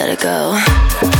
let it go.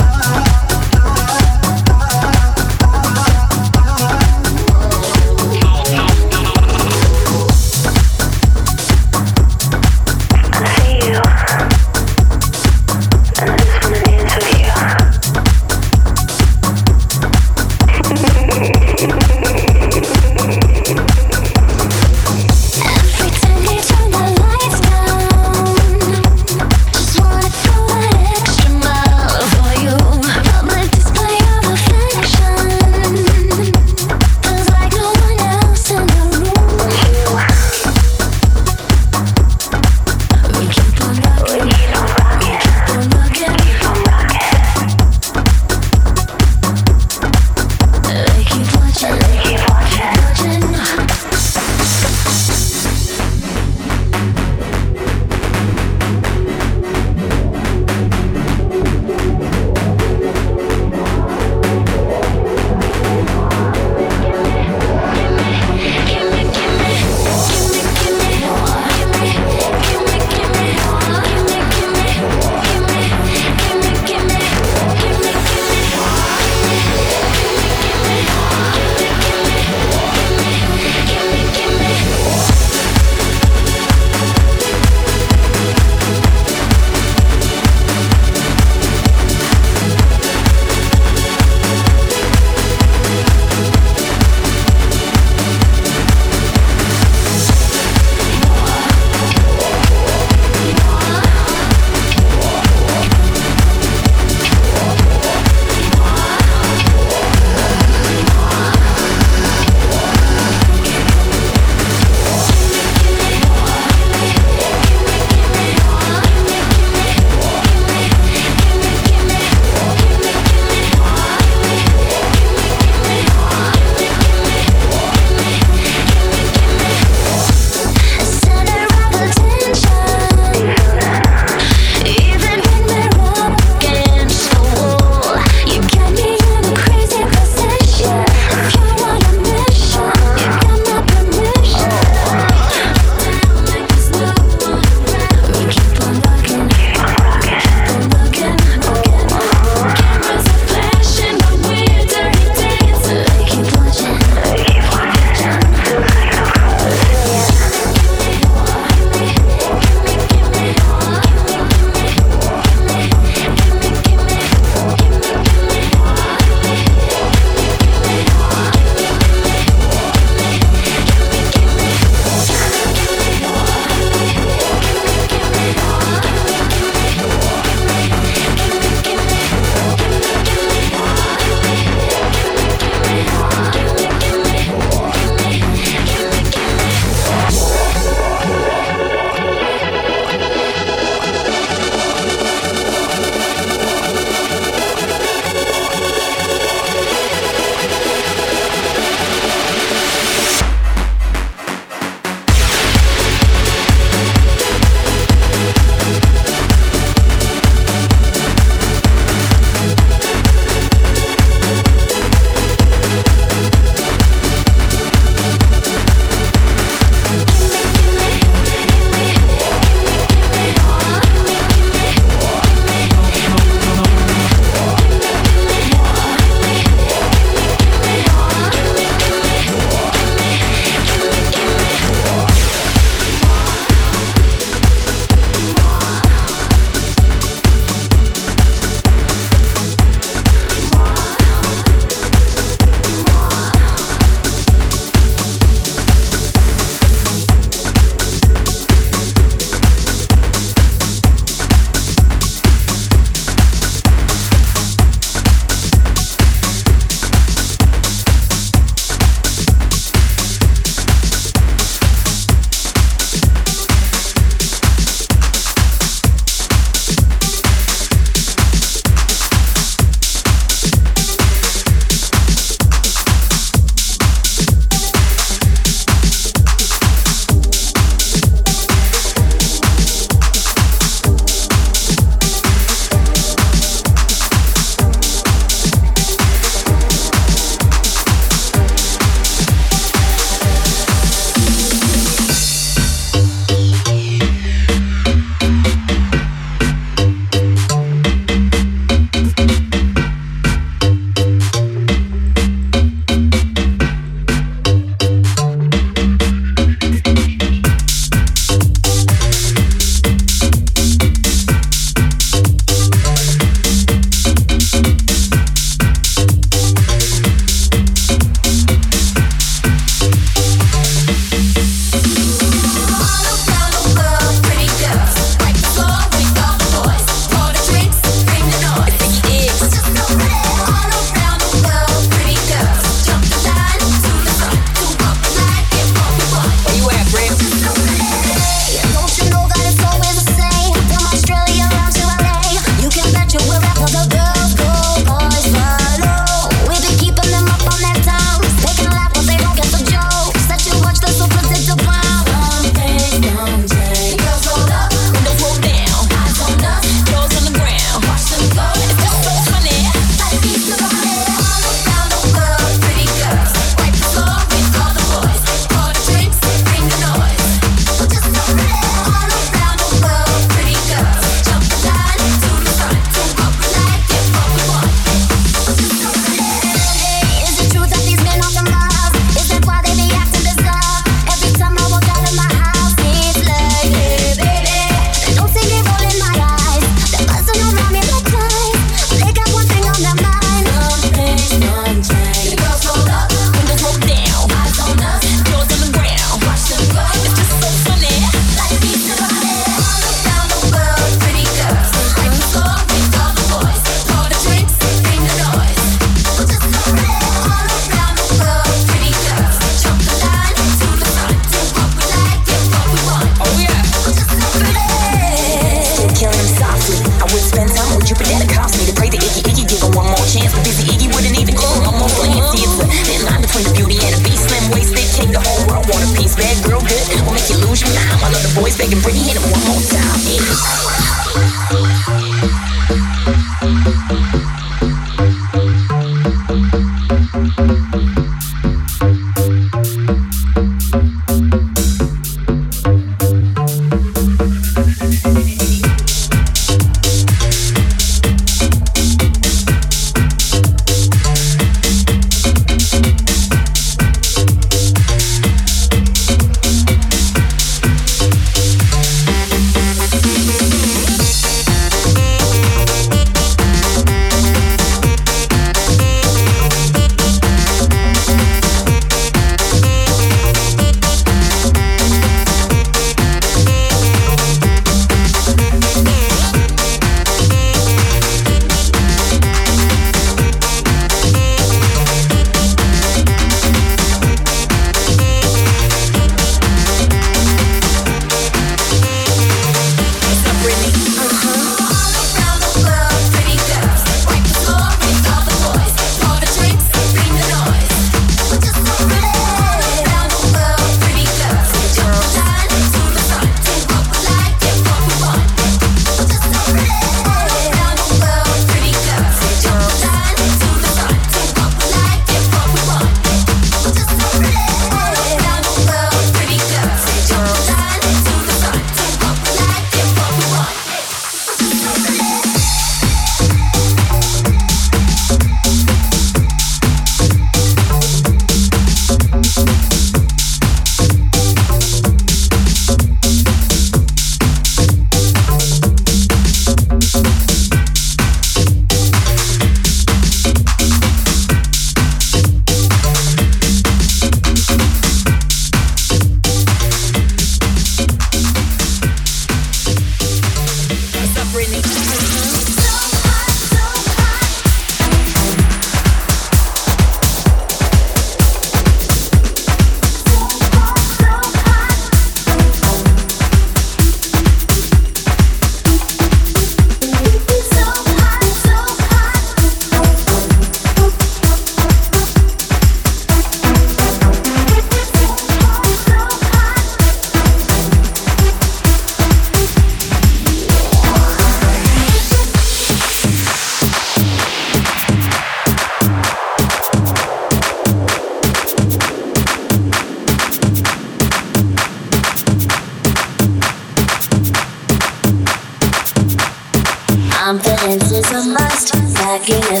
Understand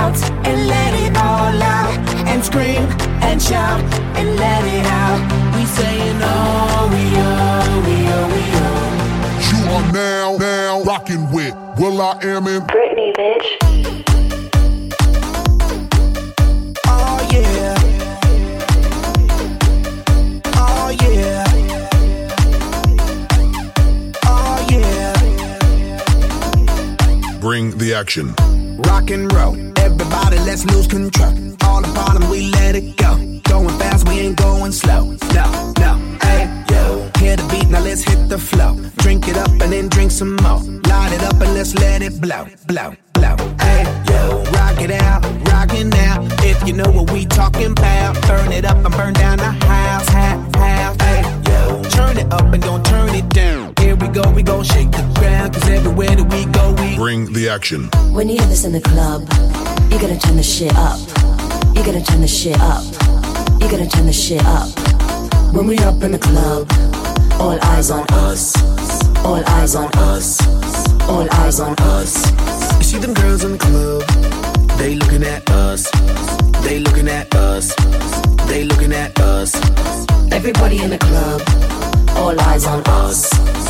and and let it all out. And scream and shout and let it out. We saying oh, we oh, we oh, we oh. You are now, now rocking with Will.I.Am in Britney, bitch. Oh yeah. Oh yeah. Oh yeah. Bring the action. Rock and roll. Everybody, let's lose control. All the bottom, we let it go. Going fast, we ain't going slow. No, no, hey, yo. Hear the beat, now let's hit the flow. Drink it up and then drink some more. Light it up and let's let it blow, blow, blow. Hey, yo. Rock it out, rock it now. If you know what we talking about, burn it up and burn down the house, half, half. Hey, yo. Turn it up and don't turn it down. Here we go, we gon' shake the ground. Cause everywhere that we go, we Bring the action. When you hear this in the club, you gotta turn the shit up. You gotta turn the shit up. You gotta turn the shit up. When we up in the club, all eyes on us. All eyes on us. All eyes on us. You see them girls in the club, they looking at us. They looking at us. They looking at us. Everybody in the club, all eyes on us.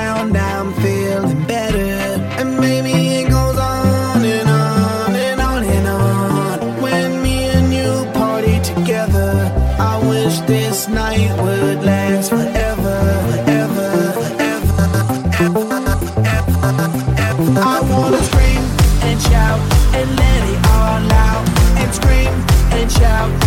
shout